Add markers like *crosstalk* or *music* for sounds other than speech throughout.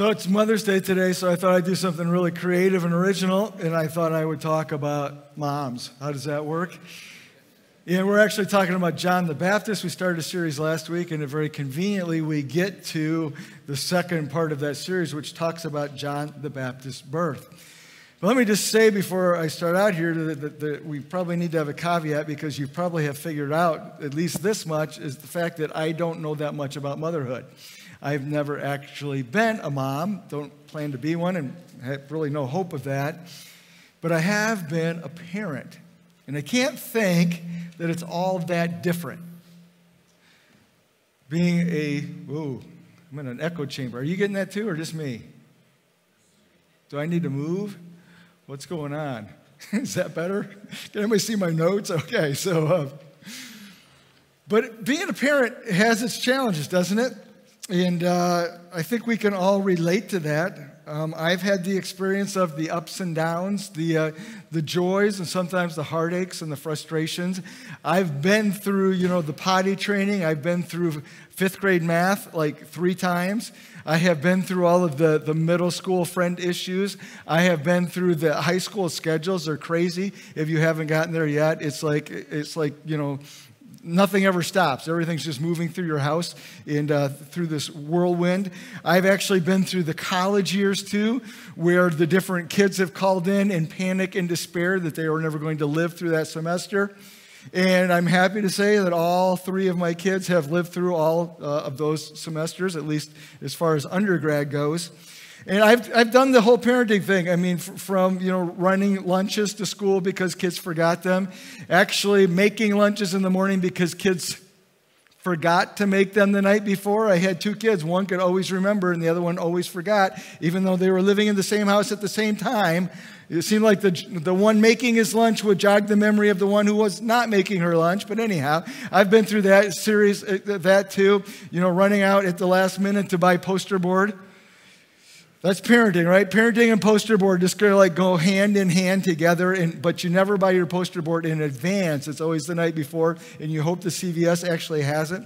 So it's Mother's Day today, so I thought I'd do something really creative and original, and I thought I would talk about moms. How does that work? And we're actually talking about John the Baptist. We started a series last week, and very conveniently, we get to the second part of that series, which talks about John the Baptist's birth. But let me just say before I start out here that, that, that, we probably need to have a caveat because you probably have figured out at least this much is the fact that I don't know that much about motherhood. I've never actually been a mom, don't plan to be one, and have really no hope of that. But I have been a parent. And I can't think that it's all that different. Being a, ooh, I'm in an echo chamber. Are you getting that too, or just me? Do I need to move? What's going on? *laughs* Is that better? Can anybody see my notes? Okay, so, uh, but being a parent has its challenges, doesn't it? And uh, I think we can all relate to that. Um, I've had the experience of the ups and downs, the, uh, the joys, and sometimes the heartaches and the frustrations. I've been through, you know, the potty training. I've been through fifth grade math like three times. I have been through all of the, the middle school friend issues. I have been through the high school schedules. They're crazy. If you haven't gotten there yet, it's like, it's like you know, nothing ever stops. Everything's just moving through your house and uh, through this whirlwind. I've actually been through the college years too, where the different kids have called in in panic and despair that they were never going to live through that semester. And I'm happy to say that all three of my kids have lived through all uh, of those semesters, at least as far as undergrad goes. And I've, I've done the whole parenting thing. I mean, from, you know, running lunches to school because kids forgot them, actually making lunches in the morning because kids forgot to make them the night before. I had two kids. One could always remember and the other one always forgot, even though they were living in the same house at the same time. It seemed like the, the one making his lunch would jog the memory of the one who was not making her lunch. But anyhow, I've been through that series, uh, that too, you know, running out at the last minute to buy poster board that's parenting, right? Parenting and poster board just kind of like go hand in hand together, and, but you never buy your poster board in advance. It's always the night before, and you hope the CVS actually has it.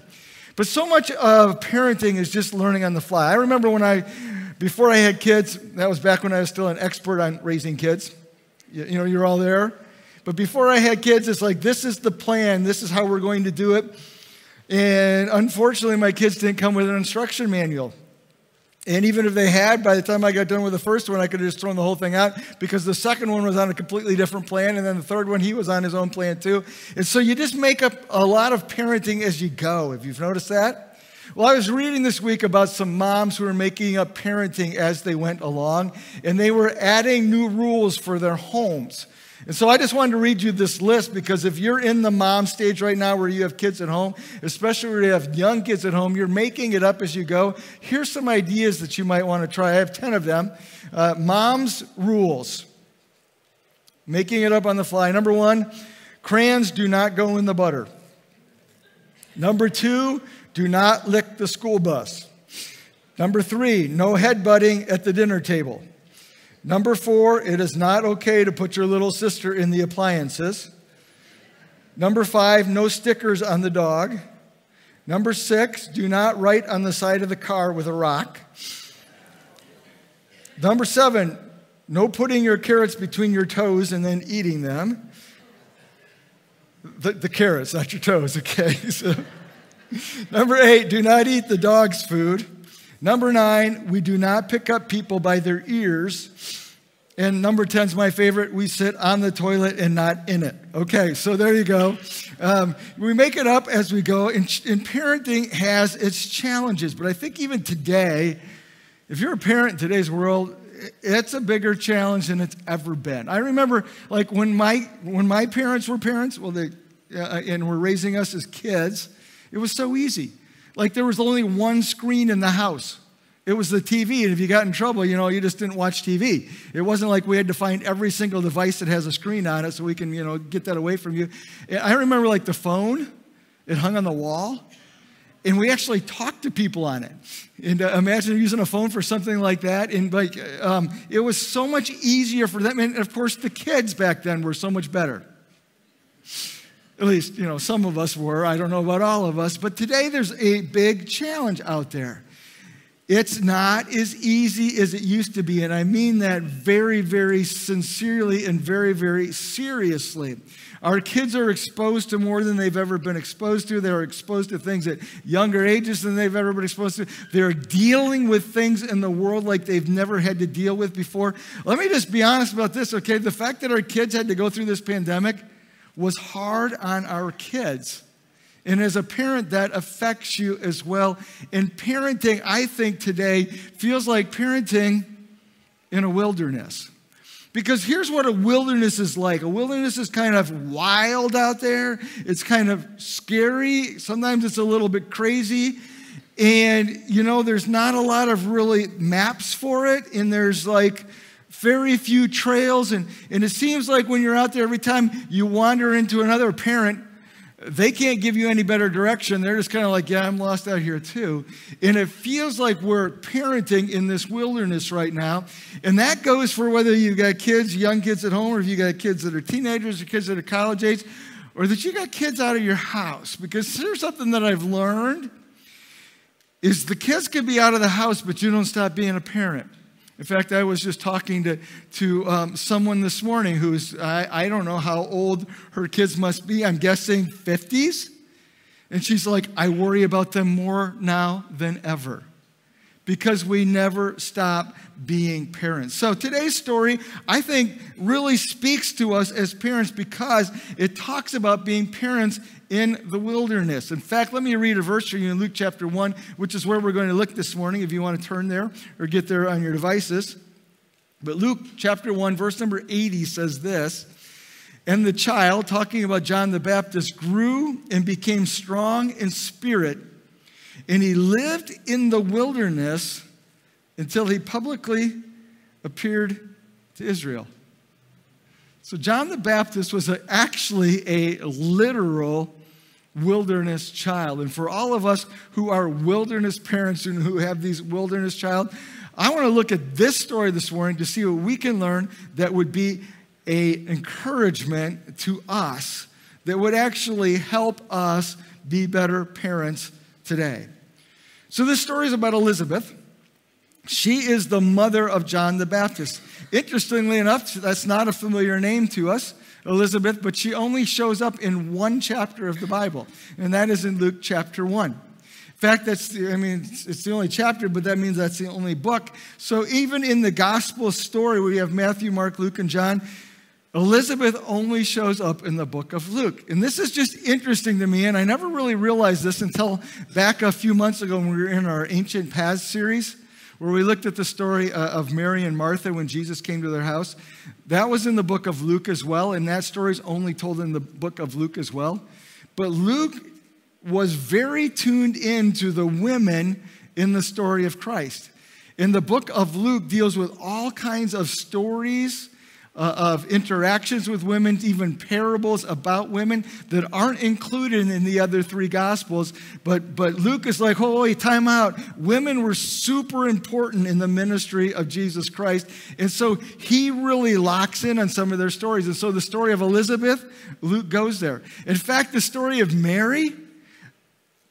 But so much of parenting is just learning on the fly. I remember when I, before I had kids, that was back when I was still an expert on raising kids. You, you know, you're all there. But before I had kids, it's like, this is the plan, this is how we're going to do it. And unfortunately, my kids didn't come with an instruction manual. And even if they had, by the time I got done with the first one, I could have just thrown the whole thing out because the second one was on a completely different plan. And then the third one, he was on his own plan too. And so you just make up a lot of parenting as you go. If you've noticed that? Well, I was reading this week about some moms who were making up parenting as they went along, and they were adding new rules for their homes. And so I just wanted to read you this list because if you're in the mom stage right now where you have kids at home, especially where you have young kids at home, you're making it up as you go. Here's some ideas that you might want to try. I have 10 of them. Uh, mom's rules. Making it up on the fly. Number one, crayons do not go in the butter. Number two, do not lick the school bus. Number three, no headbutting at the dinner table. Number four, it is not okay to put your little sister in the appliances. Number five, no stickers on the dog. Number six, do not write on the side of the car with a rock. Number seven, no putting your carrots between your toes and then eating them. The, the carrots, not your toes, okay? *laughs* So, number eight, do not eat the dog's food. Number nine, we do not pick up people by their ears. And number 10 is my favorite. We sit on the toilet and not in it. Okay, so there you go. Um, we make it up as we go. And, and parenting has its challenges. But I think even today, if you're a parent in today's world, it's a bigger challenge than it's ever been. I remember, like when my when my parents were parents, well, they uh, and were raising us as kids, it was so easy. Like there was only one screen in the house. It was the TV, and if you got in trouble, you know, you just didn't watch TV. It wasn't like we had to find every single device that has a screen on it so we can, you know, get that away from you. I remember like the phone, it hung on the wall, and we actually talked to people on it. And uh, imagine using a phone for something like that. And like, um, it was so much easier for them. And of course, the kids back then were so much better. At least, you know, some of us were. I don't know about all of us. But today there's a big challenge out there. It's not as easy as it used to be. And I mean that very, very sincerely and very, very seriously. Our kids are exposed to more than they've ever been exposed to. They're exposed to things at younger ages than they've ever been exposed to. They're dealing with things in the world like they've never had to deal with before. Let me just be honest about this, okay? The fact that our kids had to go through this pandemic was hard on our kids. And as a parent, that affects you as well. And parenting, I think today, feels like parenting in a wilderness. Because here's what a wilderness is like a wilderness is kind of wild out there, it's kind of scary, sometimes it's a little bit crazy. And, you know, there's not a lot of really maps for it, and there's like, very few trails. And, and it seems like when you're out there, every time you wander into another parent, they can't give you any better direction. They're just kind of like, yeah, I'm lost out here too. And it feels like we're parenting in this wilderness right now. And that goes for whether you've got kids, young kids at home, or if you've got kids that are teenagers or kids that are college age, or that you got kids out of your house. Because there's something that I've learned is the kids can be out of the house, but you don't stop being a parent. In fact, I was just talking to, to um, someone this morning who's, I, I don't know how old her kids must be. I'm guessing 50s. And she's like, I worry about them more now than ever because we never stop being parents. So today's story, I think, really speaks to us as parents because it talks about being parents in the wilderness. In fact, let me read a verse for you in Luke chapter 1, which is where we're going to look this morning if you want to turn there or get there on your devices. But Luke chapter 1, verse number 80 says this And the child, talking about John the Baptist, grew and became strong in spirit and he lived in the wilderness until he publicly appeared to Israel. So, John the Baptist was actually a literal wilderness child. And for all of us who are wilderness parents and who have these wilderness child, I want to look at this story this morning to see what we can learn that would be a encouragement to us that would actually help us be better parents today. So, this story is about Elizabeth. She is the mother of John the Baptist. Interestingly enough, that's not a familiar name to us, Elizabeth, but she only shows up in one chapter of the Bible, and that is in Luke chapter 1. In fact, that's the, I mean, it's the only chapter, but that means that's the only book. So even in the gospel story, we have Matthew, Mark, Luke, and John. Elizabeth only shows up in the book of Luke. And this is just interesting to me, and I never really realized this until back a few months ago when we were in our Ancient Paths series, where we looked at the story uh, of Mary and Martha when Jesus came to their house. That was in the book of Luke as well, and that story is only told in the book of Luke as well. But Luke was very tuned in to the women in the story of Christ. In the book of Luke deals with all kinds of stories uh, of interactions with women, even parables about women that aren't included in the other three gospels. But, but Luke is like, wait, time out. Women were super important in the ministry of Jesus Christ. And so he really locks in on some of their stories. And so the story of Elizabeth, Luke goes there. In fact, the story of Mary,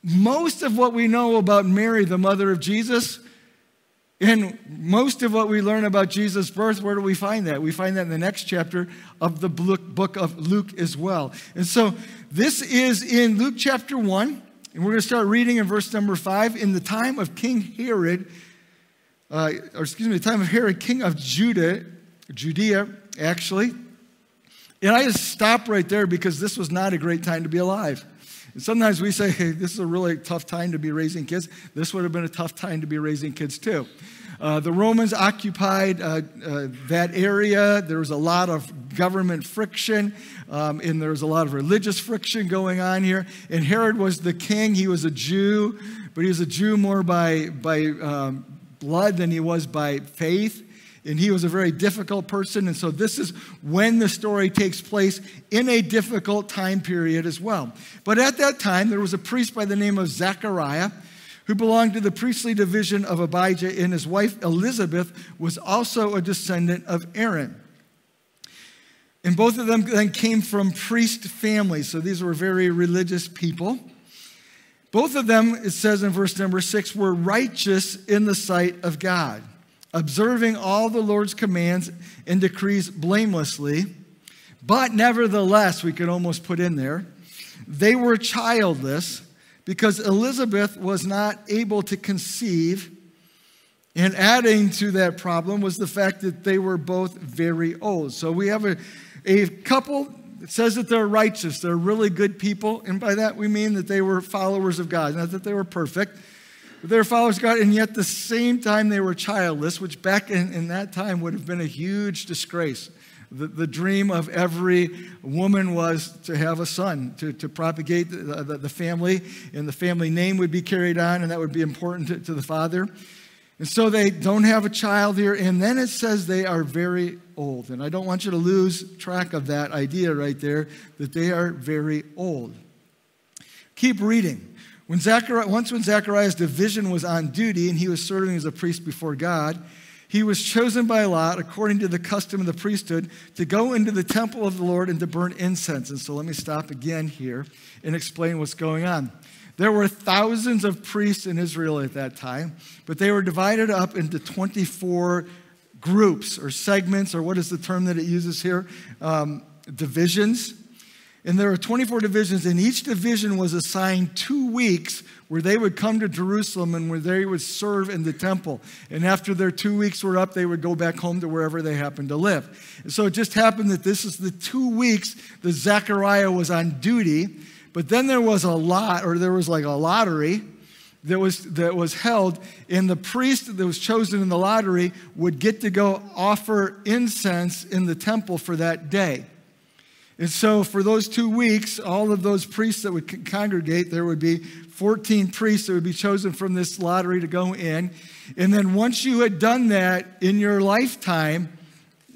most of what we know about Mary, the mother of Jesus, and most of what we learn about Jesus' birth, where do we find that? We find that in the next chapter of the book of Luke as well. And so this is in Luke chapter 1, and we're going to start reading in verse number 5. In the time of King Herod, uh, or excuse me, the time of Herod, king of Judah, Judea, actually. And I just stop right there because this was not a great time to be alive. And sometimes we say, hey, this is a really tough time to be raising kids. This would have been a tough time to be raising kids too. Uh, the Romans occupied uh, uh, that area. There was a lot of government friction, um, and there was a lot of religious friction going on here. And Herod was the king. He was a Jew, but he was a Jew more by, by um, blood than he was by faith. And he was a very difficult person. And so, this is when the story takes place in a difficult time period as well. But at that time, there was a priest by the name of Zechariah who belonged to the priestly division of Abijah, and his wife Elizabeth was also a descendant of Aaron. And both of them then came from priest families, so these were very religious people. Both of them, it says in verse number six, were righteous in the sight of God, observing all the Lord's commands and decrees blamelessly. But nevertheless, we could almost put in there, they were childless because Elizabeth was not able to conceive. And adding to that problem was the fact that they were both very old. So we have a, a couple it says that they're righteous, they're really good people, and by that we mean that they were followers of God, not that they were perfect. Were followers God, and yet the same time they were childless, which back in, in that time would have been a huge disgrace. The, the dream of every woman was to have a son, to, to propagate the, the, the family, and the family name would be carried on, and that would be important to, to the father. And so they don't have a child here. And then it says they are very old. And I don't want you to lose track of that idea right there, that they are very old. Keep reading. When Zachariah, once when Zachariah's division was on duty and he was serving as a priest before God, he was chosen by Lot, according to the custom of the priesthood, to go into the temple of the Lord and to burn incense. And so let me stop again here and explain what's going on. There were thousands of priests in Israel at that time, but they were divided up into 24 groups or segments, or what is the term that it uses here? Um, divisions. And there were 24 divisions, and each division was assigned two weeks where they would come to Jerusalem and where they would serve in the temple. And after their two weeks were up, they would go back home to wherever they happened to live. And so it just happened that this is the two weeks that Zechariah was on duty. But then there was a lot, or there was like a lottery that was, that was held, and the priest that was chosen in the lottery would get to go offer incense in the temple for that day. And so, for those two weeks, all of those priests that would congregate, there would be 14 priests that would be chosen from this lottery to go in. And then, once you had done that in your lifetime,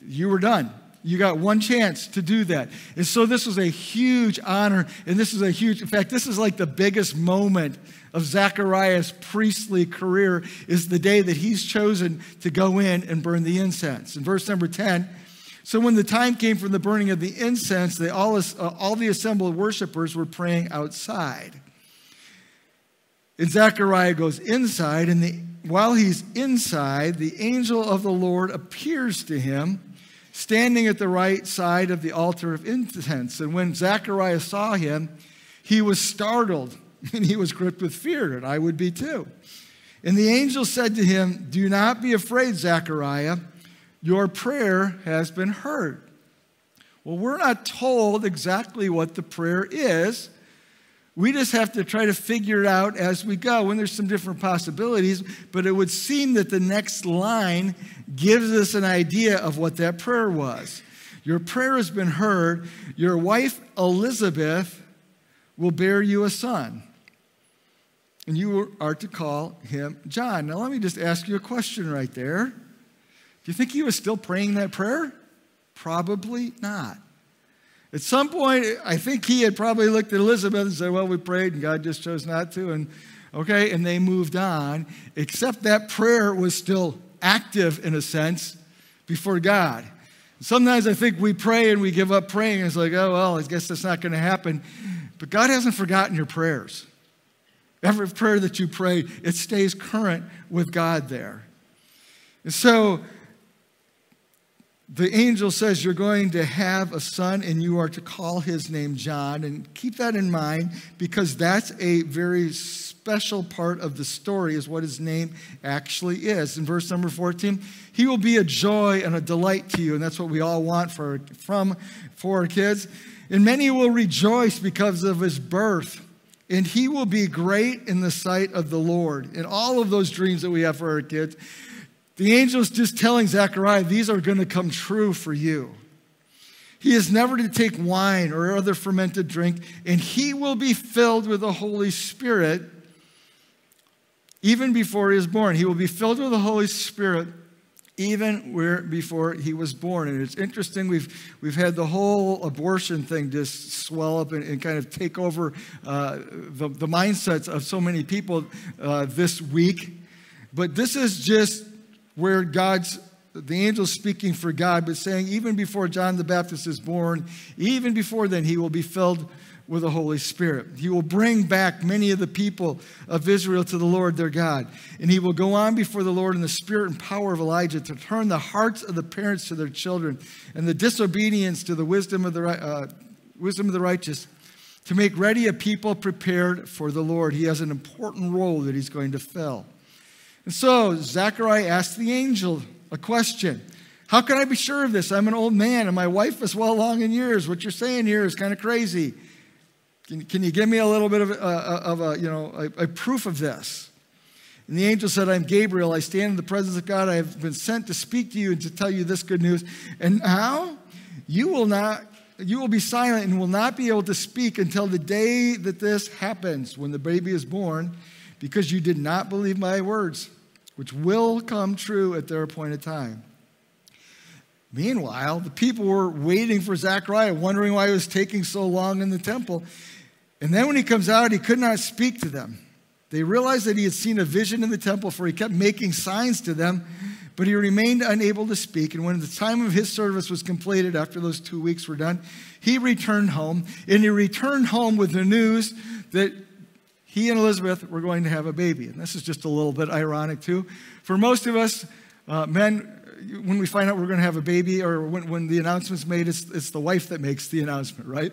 you were done. You got one chance to do that. And so this was a huge honor, and this is a huge, in fact, this is like the biggest moment of Zechariah's priestly career is the day that he's chosen to go in and burn the incense. In verse number 10, so when the time came for the burning of the incense, they all, uh, all the assembled worshipers were praying outside. And Zechariah goes inside, and the, while he's inside, the angel of the Lord appears to him standing at the right side of the altar of incense. And when Zacharias saw him, he was startled *laughs* and he was gripped with fear, and I would be too. And the angel said to him, Do not be afraid, Zechariah. Your prayer has been heard. Well, we're not told exactly what the prayer is, we just have to try to figure it out as we go. And there's some different possibilities, but it would seem that the next line gives us an idea of what that prayer was. Your prayer has been heard. Your wife, Elizabeth, will bear you a son. And you are to call him John. Now, let me just ask you a question right there. Do you think he was still praying that prayer? Probably not. At some point, I think he had probably looked at Elizabeth and said, Well, we prayed and God just chose not to. And okay, and they moved on, except that prayer was still active in a sense before God. Sometimes I think we pray and we give up praying. It's like, oh, well, I guess that's not going to happen. But God hasn't forgotten your prayers. Every prayer that you pray, it stays current with God there. And so the angel says you're going to have a son and you are to call his name John. And keep that in mind because that's a very special part of the story, is what his name actually is. In verse number 14, he will be a joy and a delight to you. And that's what we all want for, from, for our kids. And many will rejoice because of his birth. And he will be great in the sight of the Lord. And all of those dreams that we have for our kids the angel's just telling Zechariah, these are going to come true for you. He is never to take wine or other fermented drink, and he will be filled with the Holy Spirit even before he is born. He will be filled with the Holy Spirit even where before he was born. And it's interesting, we've, we've had the whole abortion thing just swell up and, and kind of take over uh, the, the mindsets of so many people uh, this week. But this is just where God's the angel speaking for God, but saying, even before John the Baptist is born, even before then, he will be filled with the Holy Spirit. He will bring back many of the people of Israel to the Lord their God. And he will go on before the Lord in the spirit and power of Elijah to turn the hearts of the parents to their children and the disobedience to the wisdom of the, uh, wisdom of the righteous to make ready a people prepared for the Lord. He has an important role that he's going to fill. And so Zechariah asked the angel a question. How can I be sure of this? I'm an old man and my wife is well along in years. What you're saying here is kind of crazy. Can, can you give me a little bit of, uh, of a, you know, a, a proof of this? And the angel said, I'm Gabriel. I stand in the presence of God. I have been sent to speak to you and to tell you this good news. And now you will not, you will be silent and will not be able to speak until the day that this happens, when the baby is born, because you did not believe my words, which will come true at their appointed time. Meanwhile, the people were waiting for Zechariah, wondering why it was taking so long in the temple. And then when he comes out, he could not speak to them. They realized that he had seen a vision in the temple, for he kept making signs to them, but he remained unable to speak. And when the time of his service was completed, after those two weeks were done, he returned home. And he returned home with the news that he and Elizabeth were going to have a baby. And this is just a little bit ironic, too. For most of us, uh, men, when we find out we're going to have a baby or when, when the announcement's made, it's, it's the wife that makes the announcement, right?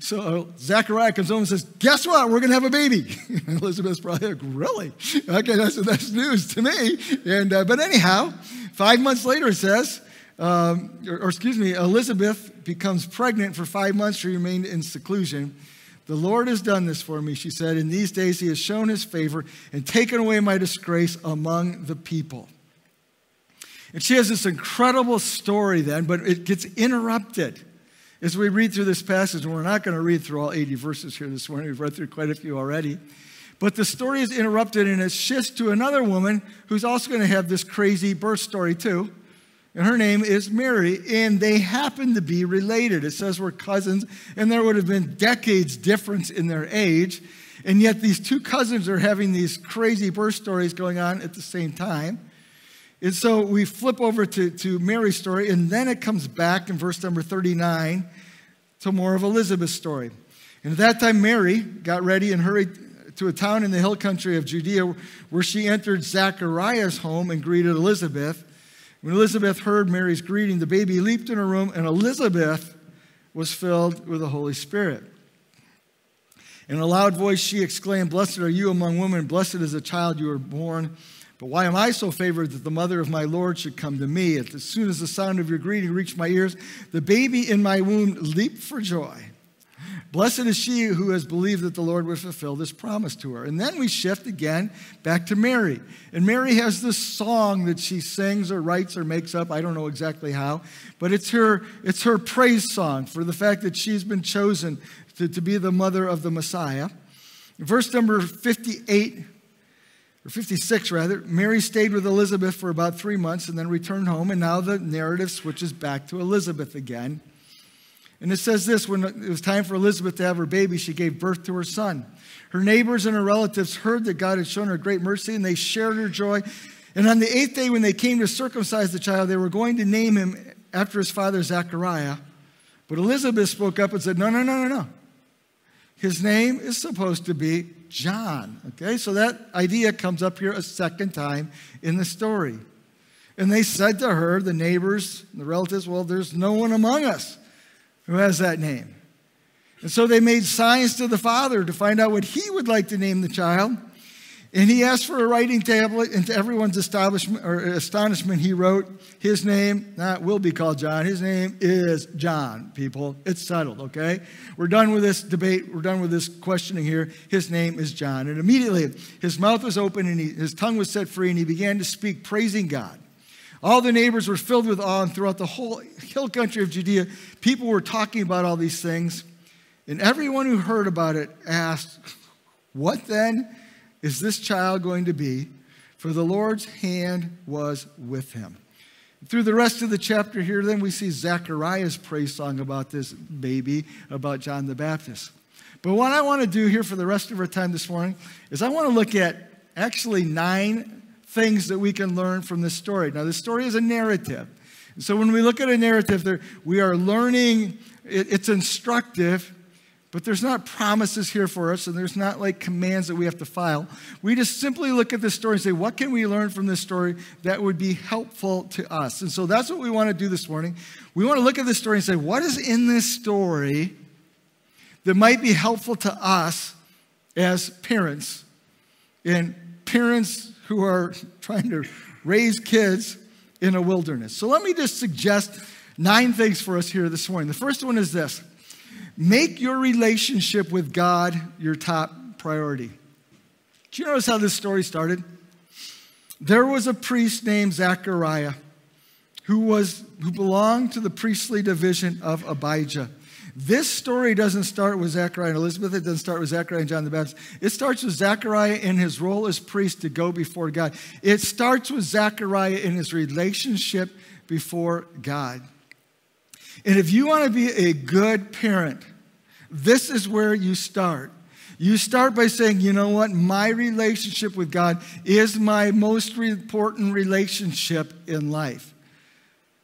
So uh, Zachariah comes home and says, Guess what? We're going to have a baby. *laughs* Elizabeth's probably like, Really? Okay, that's, that's news to me. And, uh, but anyhow, five months later, it says, um, or, or excuse me, Elizabeth becomes pregnant for five months. She remained in seclusion. The Lord has done this for me, she said. In these days, he has shown his favor and taken away my disgrace among the people. And she has this incredible story then, but it gets interrupted as we read through this passage. And we're not going to read through all 80 verses here this morning. We've read through quite a few already. But the story is interrupted and it shifts to another woman who's also going to have this crazy birth story too. And her name is Mary, and they happen to be related. It says we're cousins, and there would have been decades difference in their age. And yet, these two cousins are having these crazy birth stories going on at the same time. And so we flip over to, to Mary's story, and then it comes back in verse number 39 to more of Elizabeth's story. And at that time, Mary got ready and hurried to a town in the hill country of Judea where she entered Zachariah's home and greeted Elizabeth. When Elizabeth heard Mary's greeting, the baby leaped in her room, and Elizabeth was filled with the Holy Spirit. In a loud voice, she exclaimed, Blessed are you among women, blessed is the child you are born. But why am I so favored that the mother of my Lord should come to me? As soon as the sound of your greeting reached my ears, the baby in my womb leaped for joy. Blessed is she who has believed that the Lord would fulfill this promise to her. And then we shift again back to Mary. And Mary has this song that she sings or writes or makes up. I don't know exactly how, but it's her, it's her praise song for the fact that she's been chosen to, to be the mother of the Messiah. Verse number 58 or 56 rather, Mary stayed with Elizabeth for about three months and then returned home. And now the narrative switches back to Elizabeth again. And it says this when it was time for Elizabeth to have her baby, she gave birth to her son. Her neighbors and her relatives heard that God had shown her great mercy and they shared her joy. And on the eighth day, when they came to circumcise the child, they were going to name him after his father, Zechariah. But Elizabeth spoke up and said, No, no, no, no, no. His name is supposed to be John. Okay, so that idea comes up here a second time in the story. And they said to her, the neighbors, the relatives, Well, there's no one among us who has that name. And so they made signs to the father to find out what he would like to name the child. And he asked for a writing tablet, and to everyone's astonishment, he wrote, His name, not will be called John, his name is John, people. It's settled, okay? We're done with this debate. We're done with this questioning here. His name is John. And immediately his mouth was open and he, his tongue was set free, and he began to speak, praising God. All the neighbors were filled with awe, and throughout the whole hill country of Judea, people were talking about all these things. And everyone who heard about it asked, What then? is this child going to be? For the Lord's hand was with him. Through the rest of the chapter here, then we see Zechariah's praise song about this baby, about John the Baptist. But what I want to do here for the rest of our time this morning is I want to look at actually nine things that we can learn from this story. Now, this story is a narrative. So when we look at a narrative, there, we are learning, it, it's instructive, but there's not promises here for us, and there's not like commands that we have to file. We just simply look at this story and say, what can we learn from this story that would be helpful to us? And so that's what we want to do this morning. We want to look at this story and say, what is in this story that might be helpful to us as parents and parents who are trying to raise kids in a wilderness? So let me just suggest nine things for us here this morning. The first one is this Make your relationship with God your top priority. Do you notice how this story started? There was a priest named Zechariah who, was, who belonged to the priestly division of Abijah. This story doesn't start with Zechariah and Elizabeth. It doesn't start with Zechariah and John the Baptist. It starts with Zechariah in his role as priest to go before God. It starts with Zechariah in his relationship before God. And if you want to be a good parent, this is where you start. You start by saying, you know what? My relationship with God is my most important relationship in life.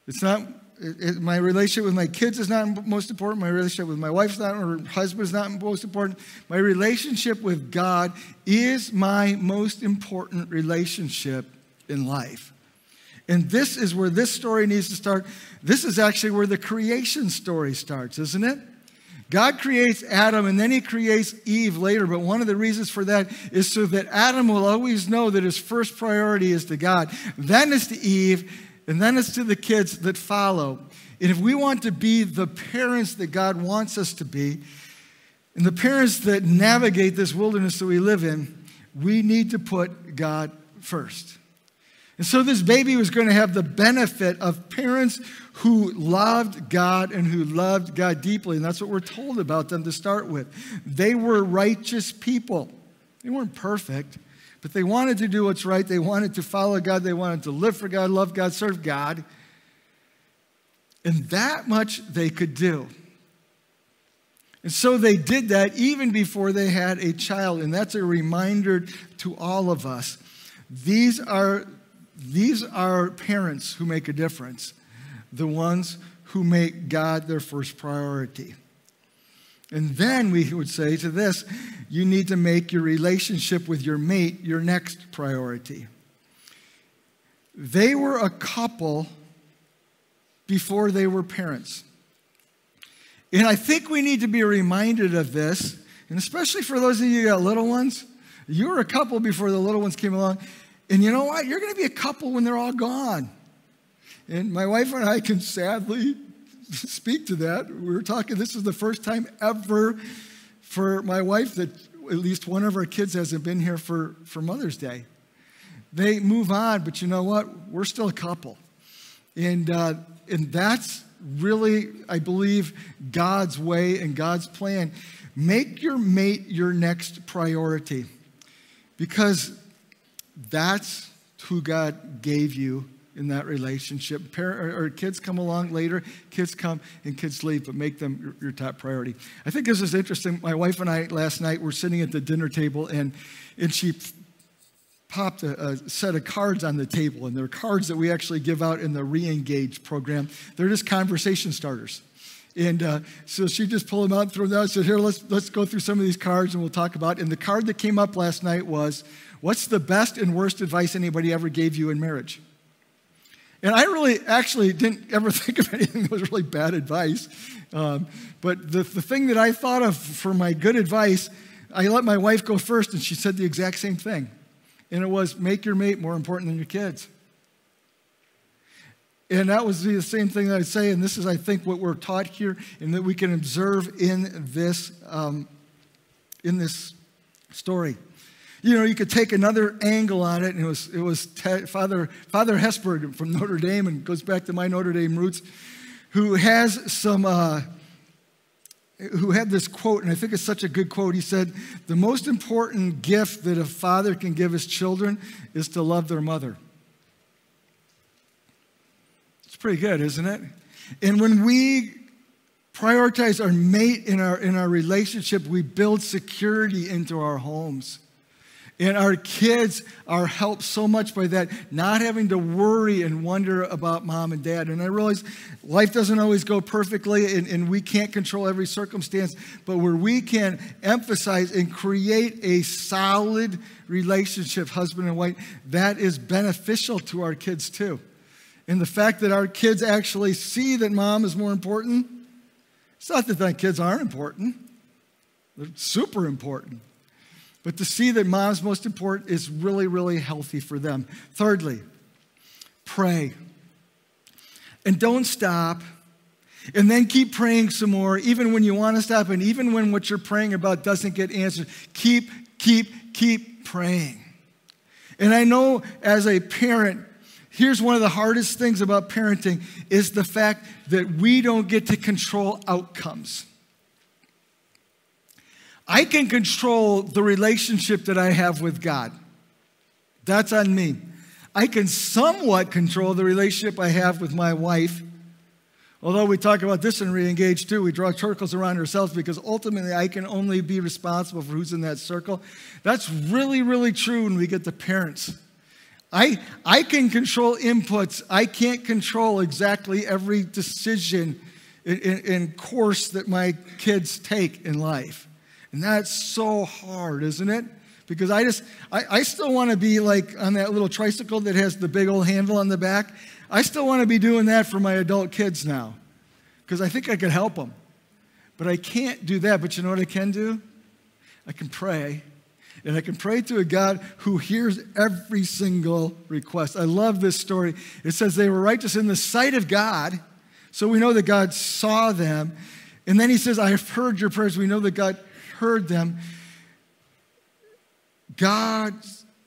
It's not, it, it, my relationship with my kids is not most important. My relationship with my wife is not, or husband is not most important. My relationship with God is my most important relationship in life. And this is where this story needs to start. This is actually where the creation story starts, isn't it? God creates Adam and then he creates Eve later, but one of the reasons for that is so that Adam will always know that his first priority is to God, then it's to Eve, and then it's to the kids that follow. And if we want to be the parents that God wants us to be, and the parents that navigate this wilderness that we live in, we need to put God first. And so this baby was going to have the benefit of parents who loved God and who loved God deeply. And that's what we're told about them to start with. They were righteous people. They weren't perfect, but they wanted to do what's right. They wanted to follow God. They wanted to live for God, love God, serve God. And that much they could do. And so they did that even before they had a child. And that's a reminder to all of us. These are these are parents who make a difference, the ones who make God their first priority. And then we would say to this you need to make your relationship with your mate your next priority. They were a couple before they were parents. And I think we need to be reminded of this, and especially for those of you who got little ones. You were a couple before the little ones came along. And you know what? You're going to be a couple when they're all gone. And my wife and I can sadly speak to that. We were talking, this is the first time ever for my wife that at least one of our kids hasn't been here for, for Mother's Day. They move on, but you know what? We're still a couple. And, uh, and that's really, I believe, God's way and God's plan. Make your mate your next priority because that's who God gave you in that relationship. Parent, or, or, kids come along later, kids come and kids leave, but make them your, your, top priority. I think this is interesting. My wife and I last night were sitting at the dinner table, and, and she popped a, a set of cards on the table, and they're cards that we actually give out in the re-engage program. They're just conversation starters. And uh, so she just pulled them out and threw them out and said, Here, let's, let's go through some of these cards and we'll talk about. It. And the card that came up last night was, What's the best and worst advice anybody ever gave you in marriage? And I really actually didn't ever *laughs* think of anything that was really bad advice. Um, but the, the thing that I thought of for my good advice, I let my wife go first, and she said the exact same thing. And it was make your mate more important than your kids. And that was the same thing that I'd say, and this is, I think, what we're taught here, and that we can observe in this, um, in this story. You know, you could take another angle on it, and it was, it was Father, Father Hesburgh from Notre Dame, and goes back to my Notre Dame roots, who has some, uh, who had this quote, and I think it's such a good quote. He said, The most important gift that a father can give his children is to love their mother. It's pretty good, isn't it? And when we prioritize our mate in our, in our relationship, we build security into our homes. And our kids are helped so much by that, not having to worry and wonder about mom and dad. And I realize life doesn't always go perfectly, and, and we can't control every circumstance, but where we can emphasize and create a solid relationship, husband and wife, that is beneficial to our kids too. And the fact that our kids actually see that mom is more important, it's not that my kids aren't important, they're super important. But to see that mom's most important is really, really healthy for them. Thirdly, pray. And don't stop. And then keep praying some more, even when you want to stop, and even when what you're praying about doesn't get answered. Keep, keep, keep praying. And I know as a parent, here's one of the hardest things about parenting is the fact that we don't get to control outcomes. I can control the relationship that I have with God. That's on me. I can somewhat control the relationship I have with my wife. Although we talk about this in Reengage too, we draw circles around ourselves because ultimately I can only be responsible for who's in that circle. That's really, really true when we get to parents. I, I can control inputs. I can't control exactly every decision and course that my kids take in life. And that's so hard, isn't it? Because I just, I, I still want to be like on that little tricycle that has the big old handle on the back. I still want to be doing that for my adult kids now because I think I could help them. But I can't do that. But you know what I can do? I can pray. And I can pray to a God who hears every single request. I love this story. It says they were righteous in the sight of God. So we know that God saw them. And then he says, I have heard your prayers. We know that God heard them. God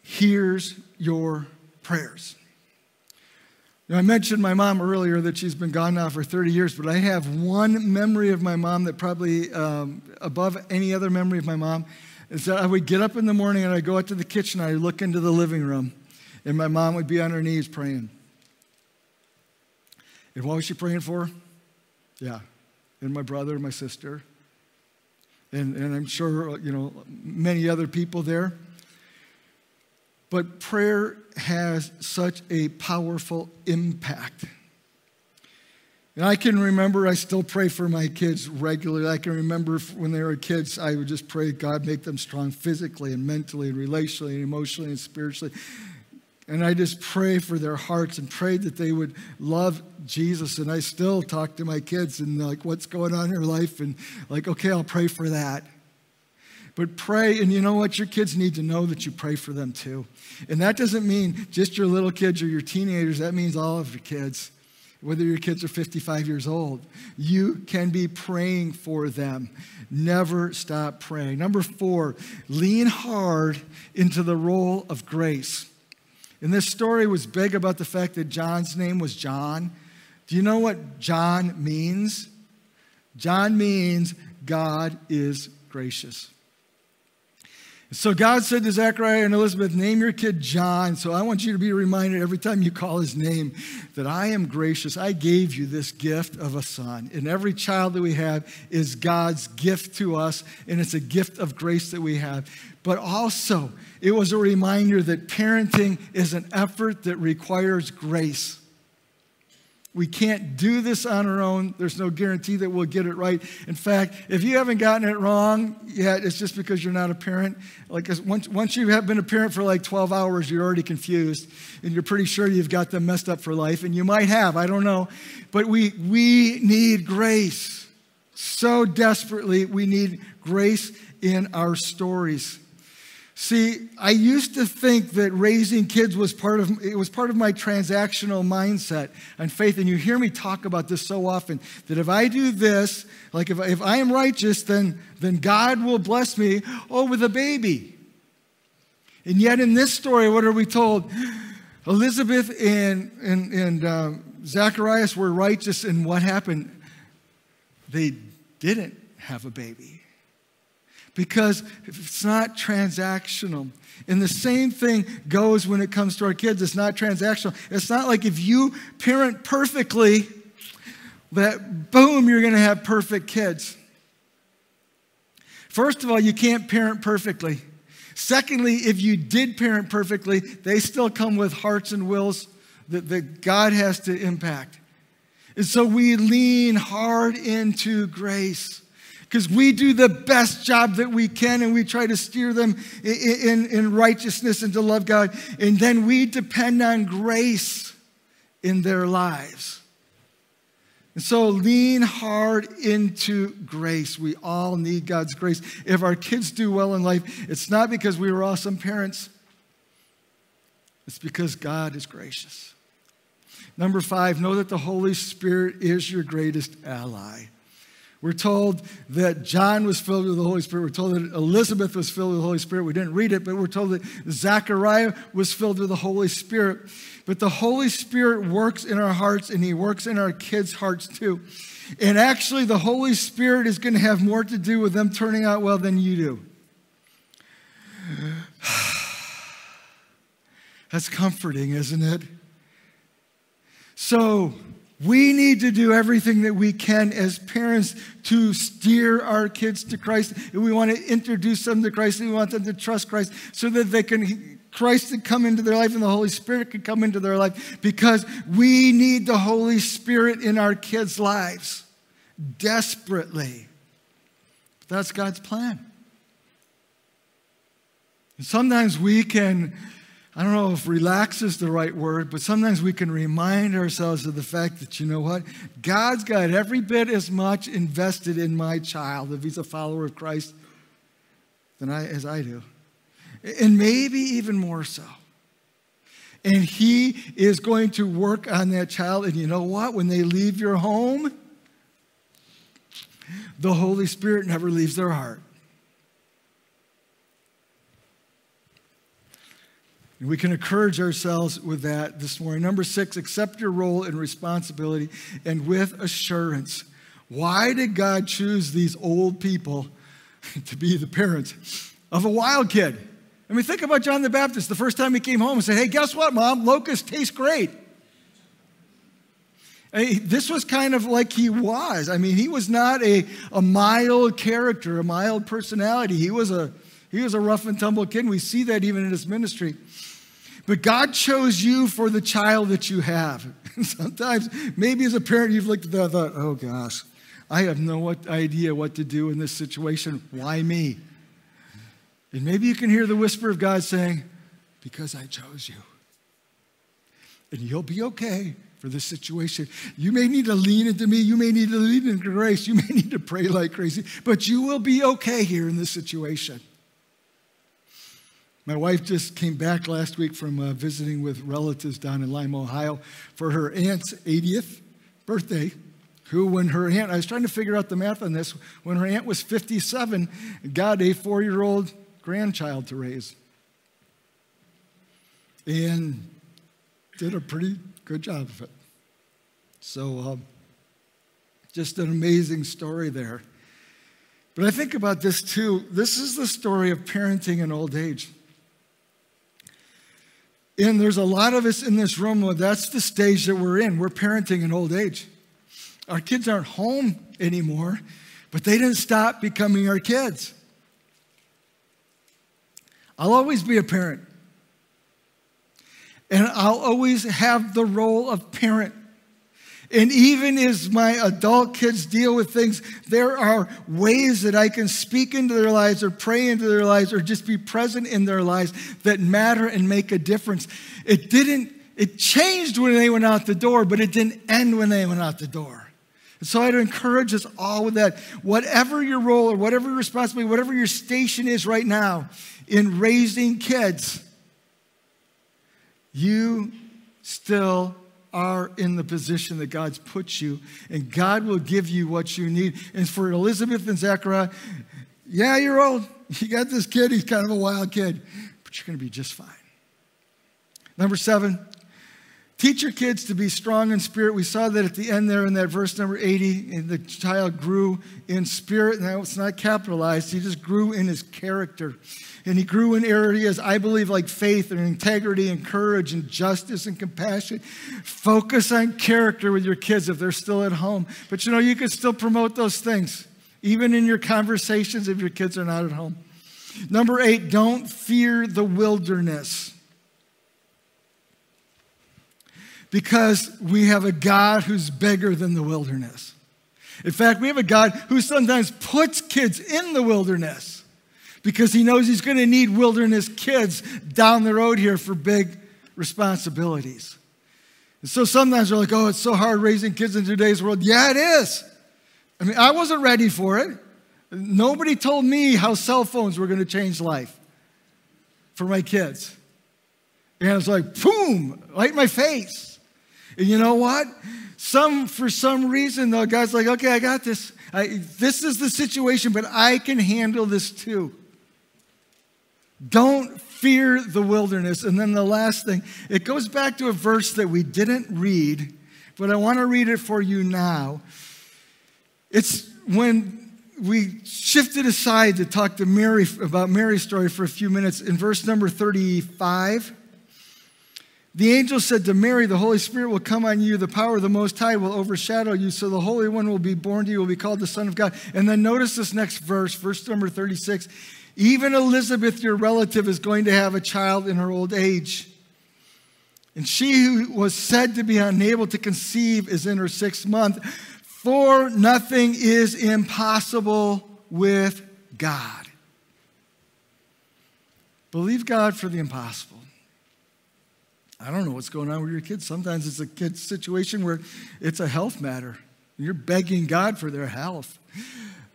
hears your prayers. Now, I mentioned my mom earlier that she's been gone now for 30 years, but I have one memory of my mom that probably um, above any other memory of my mom is that I would get up in the morning and I'd go out to the kitchen, I'd look into the living room, and my mom would be on her knees praying. And what was she praying for? Yeah, and my brother my sister and, and I'm sure, you know, many other people there. But prayer has such a powerful impact. And I can remember, I still pray for my kids regularly. I can remember when they were kids, I would just pray, God, make them strong physically and mentally and relationally and emotionally and spiritually. And I just pray for their hearts and pray that they would love Jesus. And I still talk to my kids and like, what's going on in their life? And like, okay, I'll pray for that. But pray, and you know what? Your kids need to know that you pray for them too. And that doesn't mean just your little kids or your teenagers, that means all of your kids. Whether your kids are 55 years old, you can be praying for them. Never stop praying. Number four, lean hard into the role of grace. And this story was big about the fact that John's name was John. Do you know what John means? John means God is gracious. So God said to Zechariah and Elizabeth, Name your kid John. So I want you to be reminded every time you call his name that I am gracious. I gave you this gift of a son. And every child that we have is God's gift to us, and it's a gift of grace that we have. But also, it was a reminder that parenting is an effort that requires grace. We can't do this on our own. There's no guarantee that we'll get it right. In fact, if you haven't gotten it wrong yet, it's just because you're not a parent. Like once, once you have been a parent for like 12 hours, you're already confused and you're pretty sure you've got them messed up for life. And you might have, I don't know. But we, we need grace. So desperately, we need grace in our stories. See, I used to think that raising kids was part of it was part of my transactional mindset and faith. And you hear me talk about this so often that if I do this, like if, if I am righteous, then, then God will bless me, oh, with a baby. And yet in this story, what are we told? Elizabeth and, and, and um, Zacharias were righteous, and what happened? They didn't have a baby because it's not transactional. And the same thing goes when it comes to our kids. It's not transactional. It's not like if you parent perfectly, that boom, you're going to have perfect kids. First of all, you can't parent perfectly. Secondly, if you did parent perfectly, they still come with hearts and wills that, that God has to impact. And so we lean hard into grace because we do the best job that we can and we try to steer them in, in, in, righteousness and to love God. And then we depend on grace in their lives. And so lean hard into grace. We all need God's grace. If our kids do well in life, it's not because we were awesome parents, it's because God is gracious. Number five, know that the Holy Spirit is your greatest ally. We're told that John was filled with the Holy Spirit. We're told that Elizabeth was filled with the Holy Spirit. We didn't read it, but we're told that Zechariah was filled with the Holy Spirit. But the Holy Spirit works in our hearts and He works in our kids' hearts too. And actually, the Holy Spirit is going to have more to do with them turning out well than you do. *sighs* That's comforting, isn't it? So, we need to do everything that we can as parents to steer our kids to Christ. And we want to introduce them to Christ and we want them to trust Christ so that they can Christ can come into their life and the Holy Spirit can come into their life because we need the Holy Spirit in our kids' lives desperately. That's God's plan. And sometimes we can I don't know if relax is the right word, but sometimes we can remind ourselves of the fact that, you know what? God's got every bit as much invested in my child, if he's a follower of Christ, than I, as I do. And maybe even more so. And he is going to work on that child. And you know what? When they leave your home, the Holy Spirit never leaves their heart. We can encourage ourselves with that this morning. Number six, accept your role and responsibility and with assurance. Why did God choose these old people *laughs* to be the parents of a wild kid? I mean, think about John the Baptist the first time he came home and said, Hey, guess what, mom? Locusts taste great. this was kind of like he was. I mean, he was not a, a mild character, a mild personality. He was a, he was a rough and tumble kid. And We see that even in his ministry. But God chose you for the child that you have. *laughs* Sometimes, maybe as a parent, you've looked at that and thought, oh gosh, I have no idea what to do in this situation. Why me? And maybe you can hear the whisper of God saying, because I chose you. And you'll be okay for this situation. You may need to lean into me. You may need to lean into grace. You may need to pray like crazy, but you will be okay here in this situation. My wife just came back last week from uh, visiting with relatives down in Lima, Ohio for her aunt's 80th birthday. Who, when her aunt, I was trying to figure out the math on this, when her aunt was 57, got a four year old grandchild to raise. And did a pretty good job of it. So, um, just an amazing story there. But I think about this too. This is the story of parenting in old age. And there's a lot of us in this room that's the stage that we're in. We're parenting in old age. Our kids aren't home anymore, but they didn't stop becoming our kids. I'll always be a parent. And I'll always have the role of parent. And even as my adult kids deal with things, there are ways that I can speak into their lives or pray into their lives or just be present in their lives that matter and make a difference. It didn't, it changed when they went out the door, but it didn't end when they went out the door. And so I'd encourage us all with that. Whatever your role or whatever your responsibility, whatever your station is right now in raising kids, you still are in the position that God's put you, and God will give you what you need. And for Elizabeth and Zechariah, yeah, you're old. You got this kid, he's kind of a wild kid, but you're going to be just fine. Number seven, teach your kids to be strong in spirit. We saw that at the end there in that verse number 80, and the child grew in spirit. Now it's not capitalized, he just grew in his character. And he grew in areas, I believe, like faith and integrity and courage and justice and compassion. Focus on character with your kids if they're still at home. But you know, you can still promote those things, even in your conversations if your kids are not at home. Number eight, don't fear the wilderness. Because we have a God who's bigger than the wilderness. In fact, we have a God who sometimes puts kids in the wilderness because he knows he's going to need wilderness kids down the road here for big responsibilities. And so sometimes we're like, oh, it's so hard raising kids in today's world. Yeah, it is. I mean, I wasn't ready for it. Nobody told me how cell phones were going to change life for my kids. And it's like, boom, right in my face. And you know what? Some, for some reason, though, God's like, okay, I got this. I, this is the situation, but I can handle this too. Don't fear the wilderness. And then the last thing, it goes back to a verse that we didn't read, but I want to read it for you now. It's when we shifted aside to talk to Mary about Mary's story for a few minutes. In verse number 35, the angel said to Mary, The Holy Spirit will come on you, the power of the Most High will overshadow you, so the Holy One will be born to you, will be called the Son of God. And then notice this next verse, verse number 36. Even Elizabeth, your relative, is going to have a child in her old age. And she who was said to be unable to conceive is in her sixth month for nothing is impossible with God. Believe God for the impossible. I don't know what's going on with your kids. Sometimes it's a kid situation where it's a health matter. You're begging God for their health.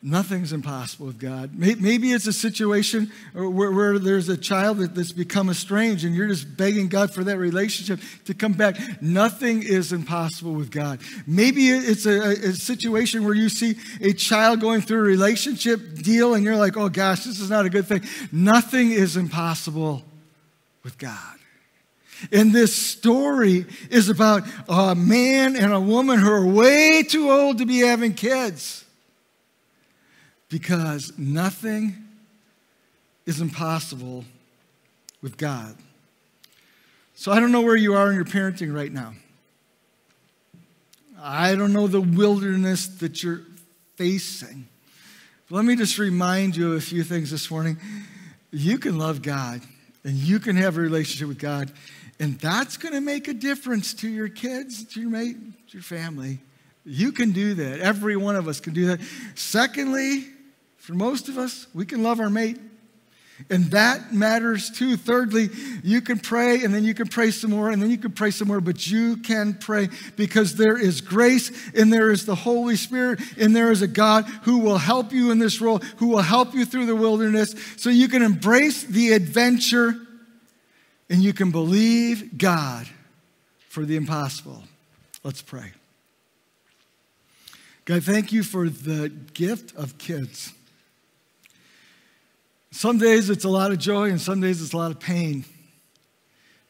Nothing's impossible with God. Maybe it's a situation where, where, there's a child that's become estranged and you're just begging God for that relationship to come back. Nothing is impossible with God. Maybe it's a, a situation where you see a child going through a relationship deal and you're like, oh gosh, this is not a good thing. Nothing is impossible with God. And this story is about a man and a woman who are way too old to be having kids because nothing is impossible with God. So I don't know where you are in your parenting right now. I don't know the wilderness that you're facing. Let me just remind you of a few things this morning. You can love God and you can have a relationship with God, and that's going to make a difference to your kids, to your mate, to your family. You can do that. Every one of us can do that. Secondly, for most of us, we can love our mate. And that matters too. Thirdly, you can pray and then you can pray some more and then you can pray some more, but you can pray because there is grace and there is the Holy Spirit and there is a God who will help you in this role, who will help you through the wilderness so you can embrace the adventure and you can believe God for the impossible. Let's pray. God, thank you for the gift of kids. Some days it's a lot of joy, and some days it's a lot of pain.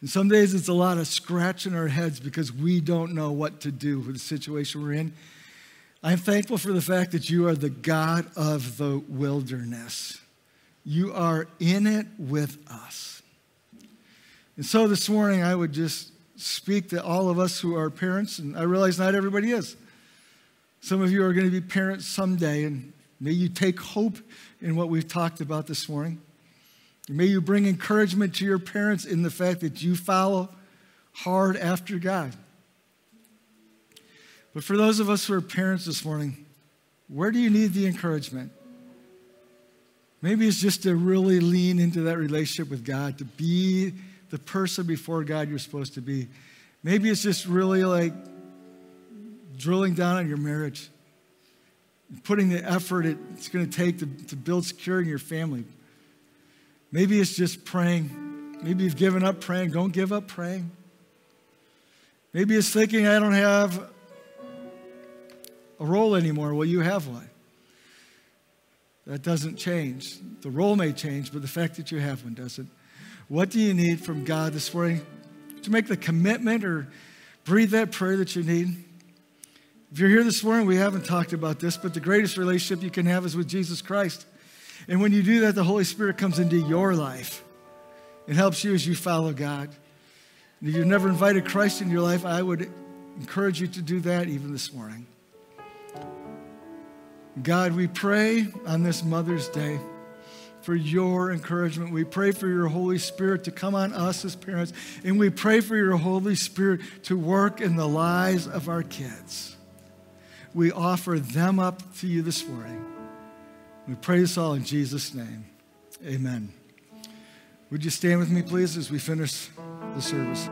And some days it's a lot of scratching our heads because we don't know what to do with the situation we're in. I'm thankful for the fact that you are the God of the wilderness. You are in it with us. And so this morning, I would just speak to all of us who are parents, and I realize not everybody is. Some of you are going to be parents someday, and may you take hope in what we've talked about this morning. May you bring encouragement to your parents in the fact that you follow hard after God. But for those of us who are parents this morning, where do you need the encouragement? Maybe it's just to really lean into that relationship with God, to be the person before God you're supposed to be. Maybe it's just really like drilling down on your marriage putting the effort it's going to take to, to build security in your family. Maybe it's just praying. Maybe you've given up praying. Don't give up praying. Maybe it's thinking, I don't have a role anymore. Well, you have one. That doesn't change. The role may change, but the fact that you have one doesn't. What do you need from God this morning to make the commitment or breathe that prayer that you need? If you're here this morning, we haven't talked about this, but the greatest relationship you can have is with Jesus Christ. And when you do that, the Holy Spirit comes into your life. It helps you as you follow God. And if you've never invited Christ in your life, I would encourage you to do that even this morning. God, we pray on this Mother's Day for your encouragement. We pray for your Holy Spirit to come on us as parents, and we pray for your Holy Spirit to work in the lives of our kids. We offer them up to you this morning. We pray this all in Jesus' name. Amen. Would you stand with me, please, as we finish the service?